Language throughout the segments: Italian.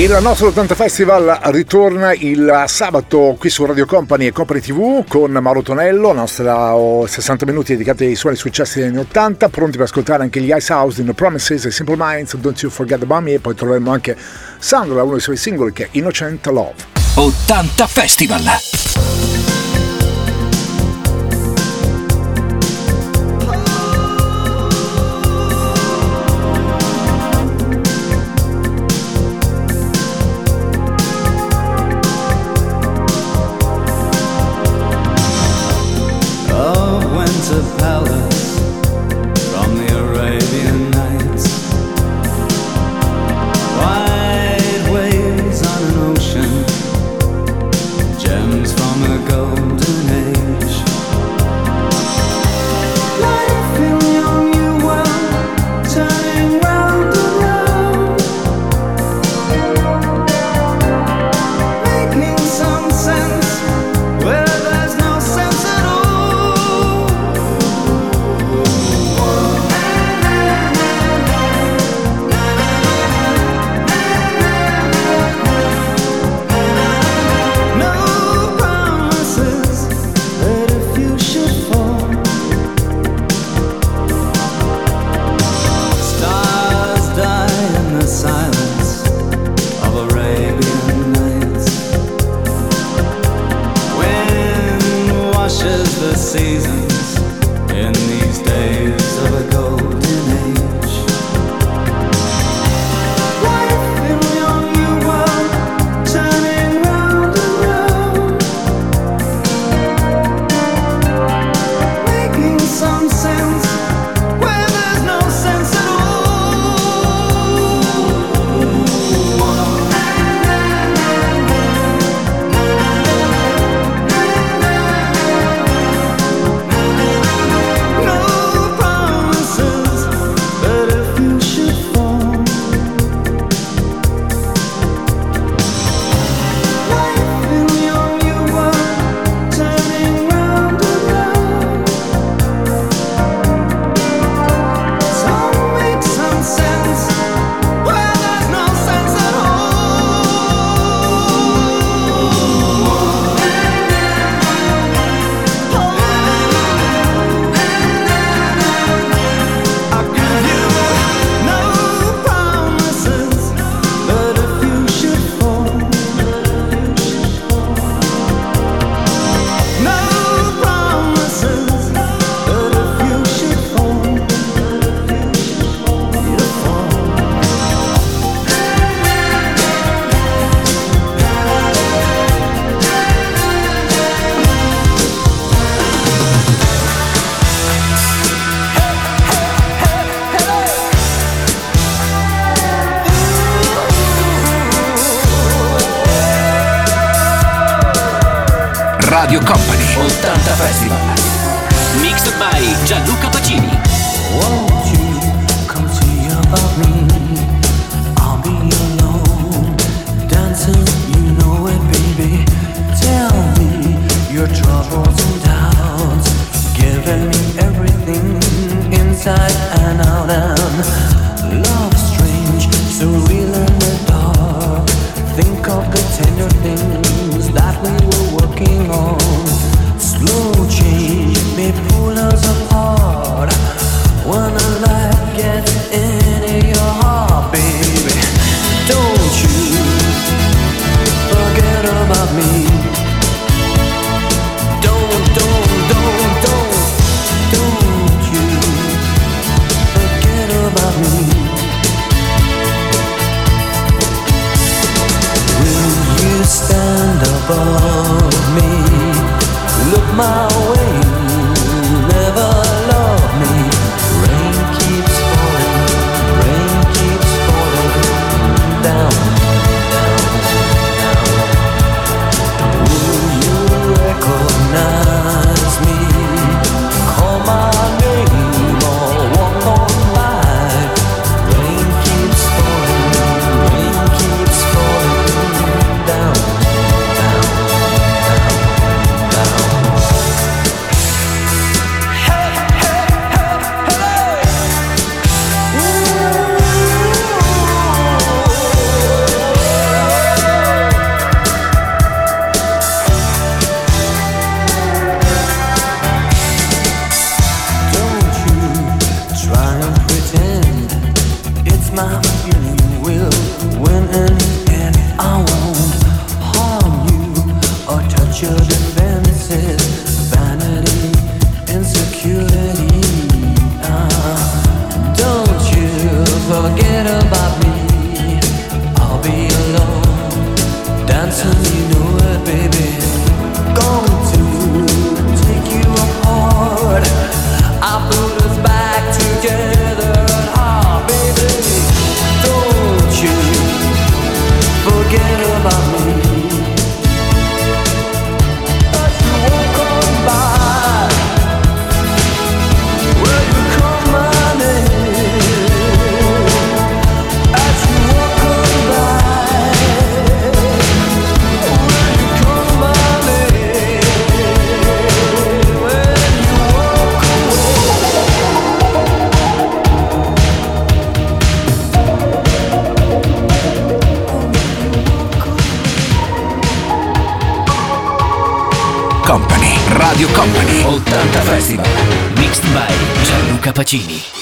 Il nostro 80 Festival ritorna il sabato qui su Radio Company e Company TV con Mauro Tonello, nostra 60 minuti dedicati ai suoi successi degli anni 80, pronti per ascoltare anche gli Ice House, The Promises e Simple Minds, Don't You Forget About Me e poi troveremo anche Sandra, uno dei suoi singoli che è Innocent Love. 80 Festival! Festival. Mixed by Gianluca Pacini.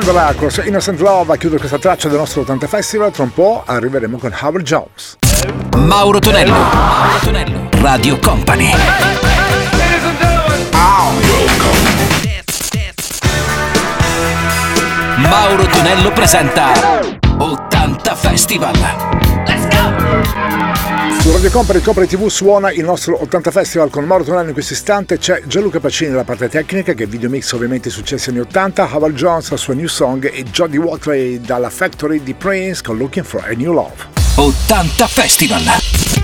Sandra con Innocent Love a chiudere questa traccia del nostro 80 Festival. Tra un po' arriveremo con Howard Jones. Mauro Tonello, Mauro Tonello, Radio Company. Mauro Tonello presenta 80 Festival. Su Radio Company Company TV suona il nostro 80 Festival con Mauro Tonello. In questo istante c'è Gianluca Pacini nella parte tecnica che è video mix ovviamente successi anni 80 Howard Jones la sua new song e Jodie Watley dalla Factory di Prince con Looking for a New Love. 80 Festival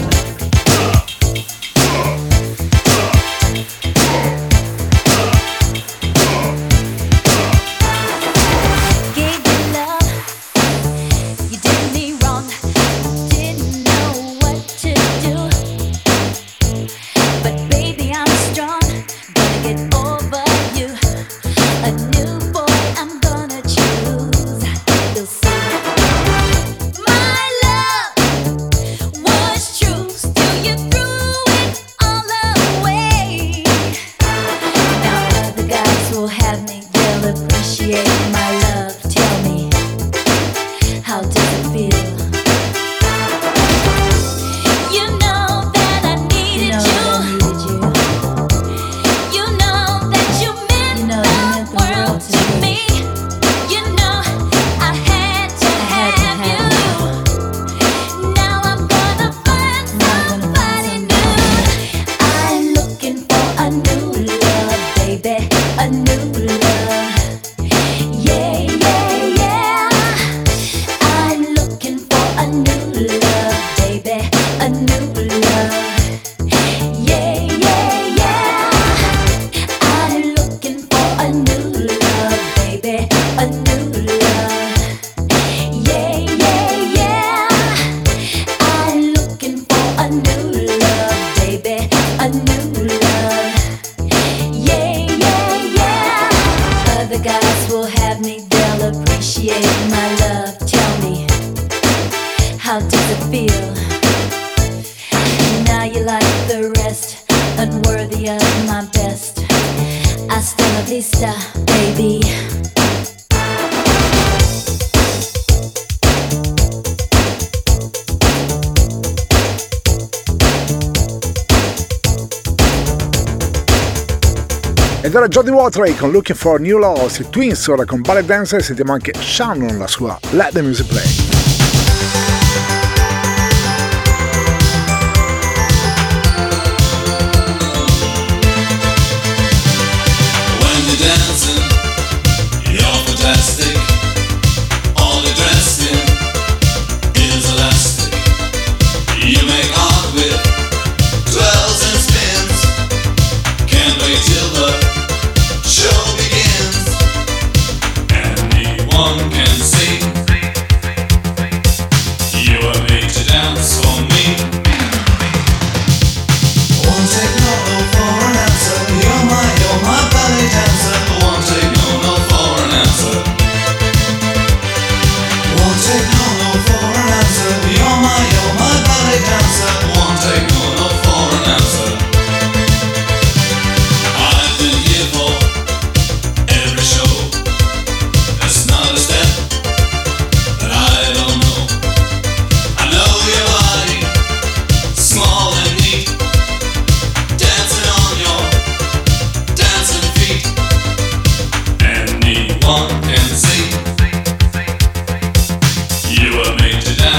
Jody Watery con Looking for New Laws, i Twins ora con Ballet Dancer sentiamo anche Shannon la sua Let the Music Play.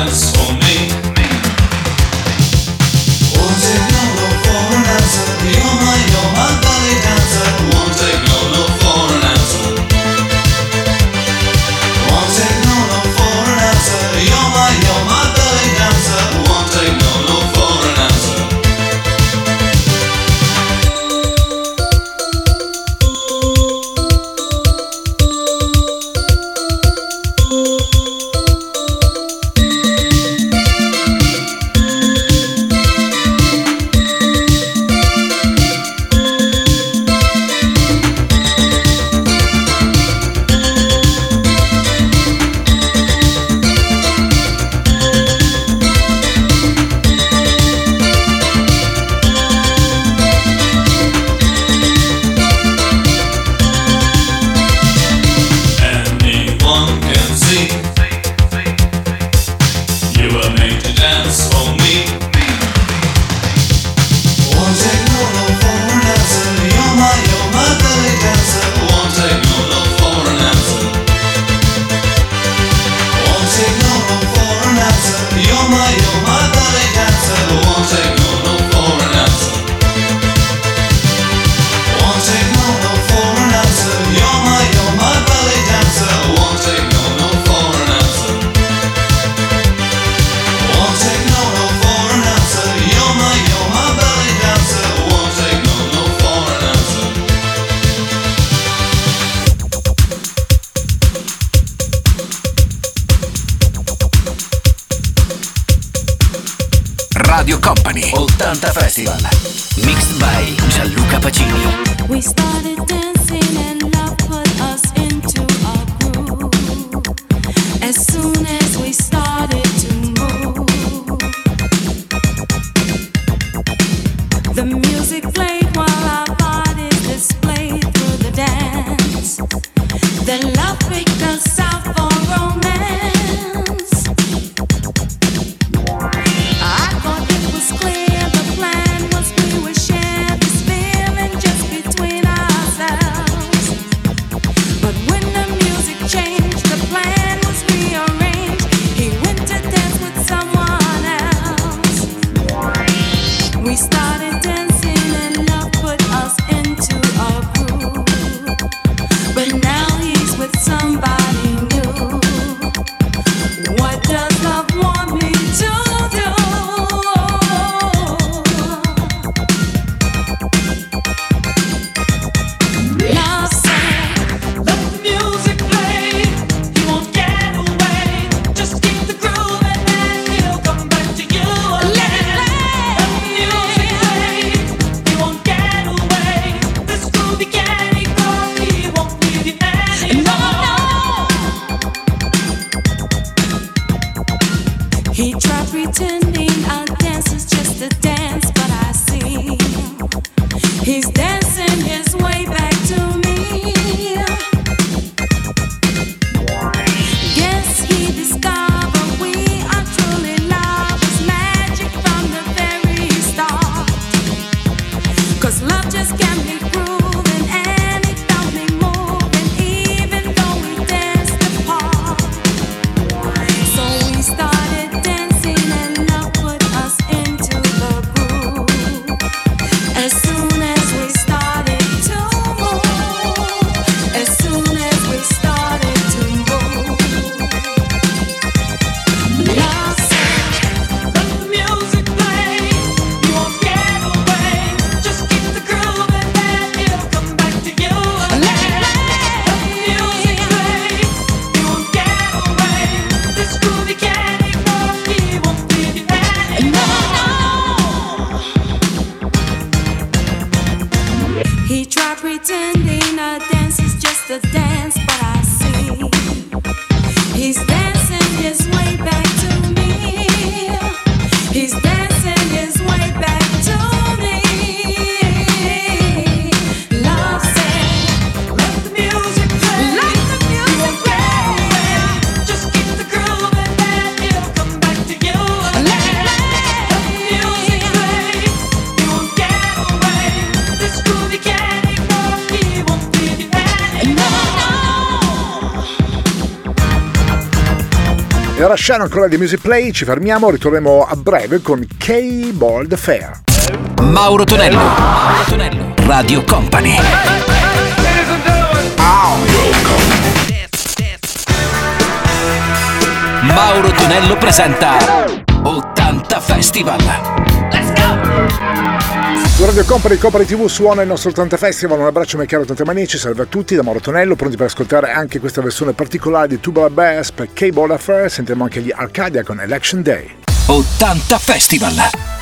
dance Atlanta Festival. Shannon ancora di Music Play, ci fermiamo, ritorniamo a breve con K-Bold Fair. Mauro Tonello, Mauro Tonello, Radio Company. Mauro Tonello presenta 80 Festival. Su Radio Company, Company TV suona il nostro 80 Festival. Un abbraccio mio caro 80 Manici, salve a tutti da Mauro Tonello, pronti per ascoltare anche questa versione particolare di Tuba Bass per Cable Affair. Sentiamo anche gli Arcadia con Election Day. 80 Festival!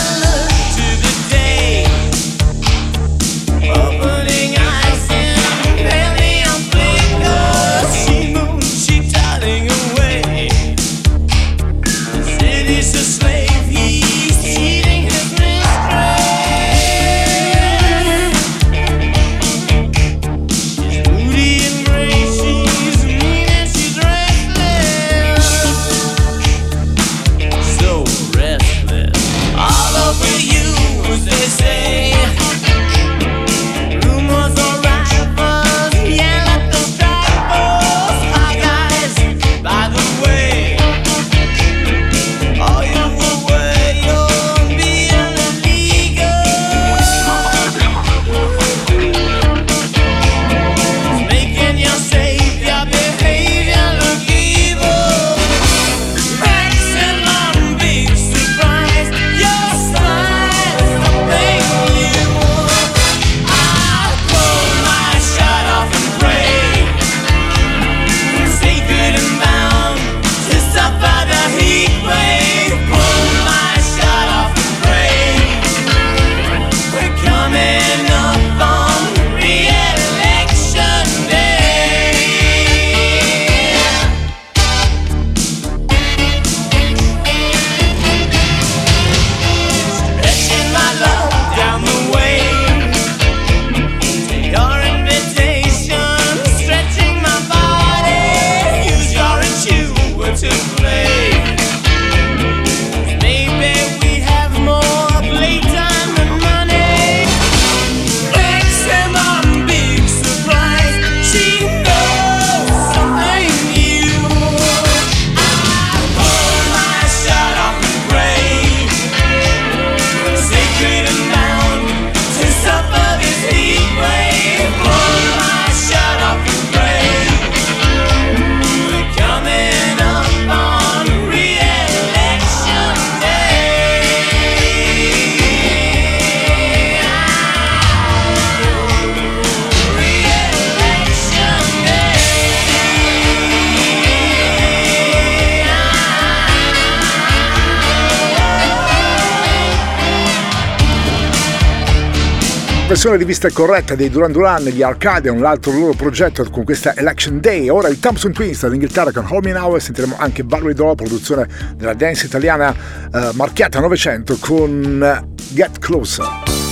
versione rivista corretta dei Duran Duran gli Arcadian, l'altro loro progetto con questa Election Day. Ora il Thompson Twins dall'Inghilterra con Home Now e sentiremo anche Barry Doll, produzione della dance italiana eh, marchiata 900 con eh, Get Closer.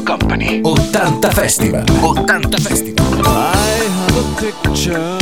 Radio Company. 80 Festival. 80 Festival. I have a picture.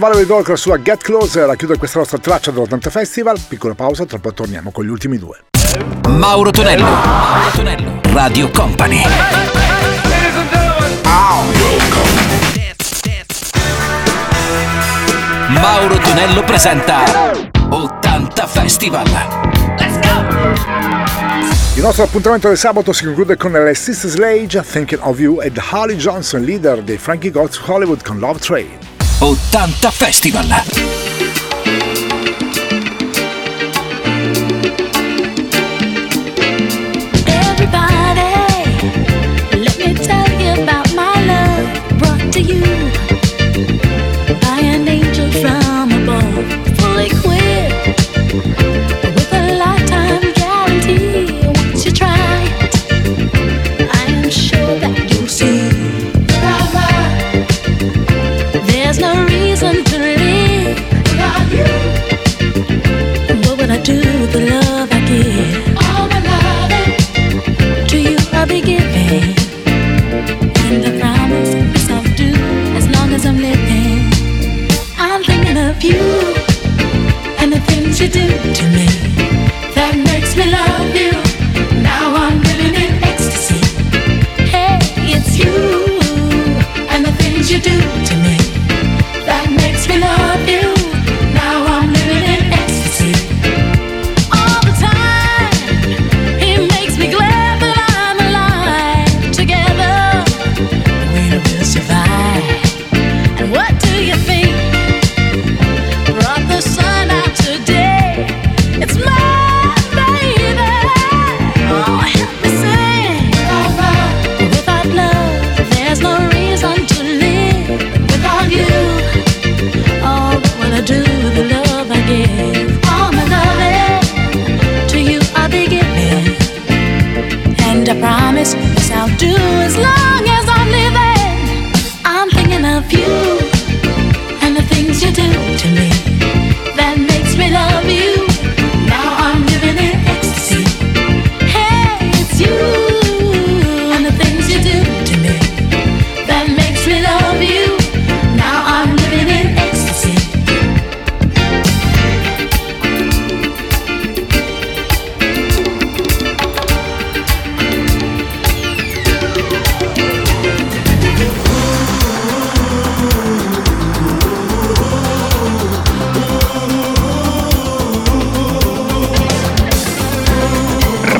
Valerie Dolker sulla Get Closer a chiudere questa nostra traccia dell'80 Festival. Piccola pausa, tra poco torniamo con gli ultimi due. Mauro Tonello, Mauro Tonello, Radio Company. Mauro Tonello presenta 80 Festival. Let's go! Il nostro appuntamento del sabato si conclude con le Sister Slage, Thinking of You e Holly Johnson, leader dei Frankie Goes Hollywood con Love Train. 80 Festival.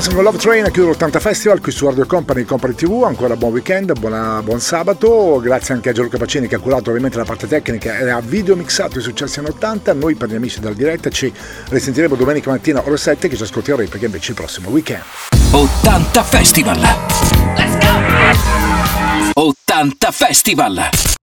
Johnson con Love Train a chiudere 80 Festival qui su Radio Company Company TV, ancora buon weekend, buona, buon sabato, grazie anche a Gianluca Pacini che ha curato ovviamente la parte tecnica e ha video mixato i successi anni 80, noi per gli amici della diretta ci risentiremo domenica mattina ore 7 che ci ascolteremo perché invece il prossimo weekend. 80 Festival! Let's go! 80 Festival!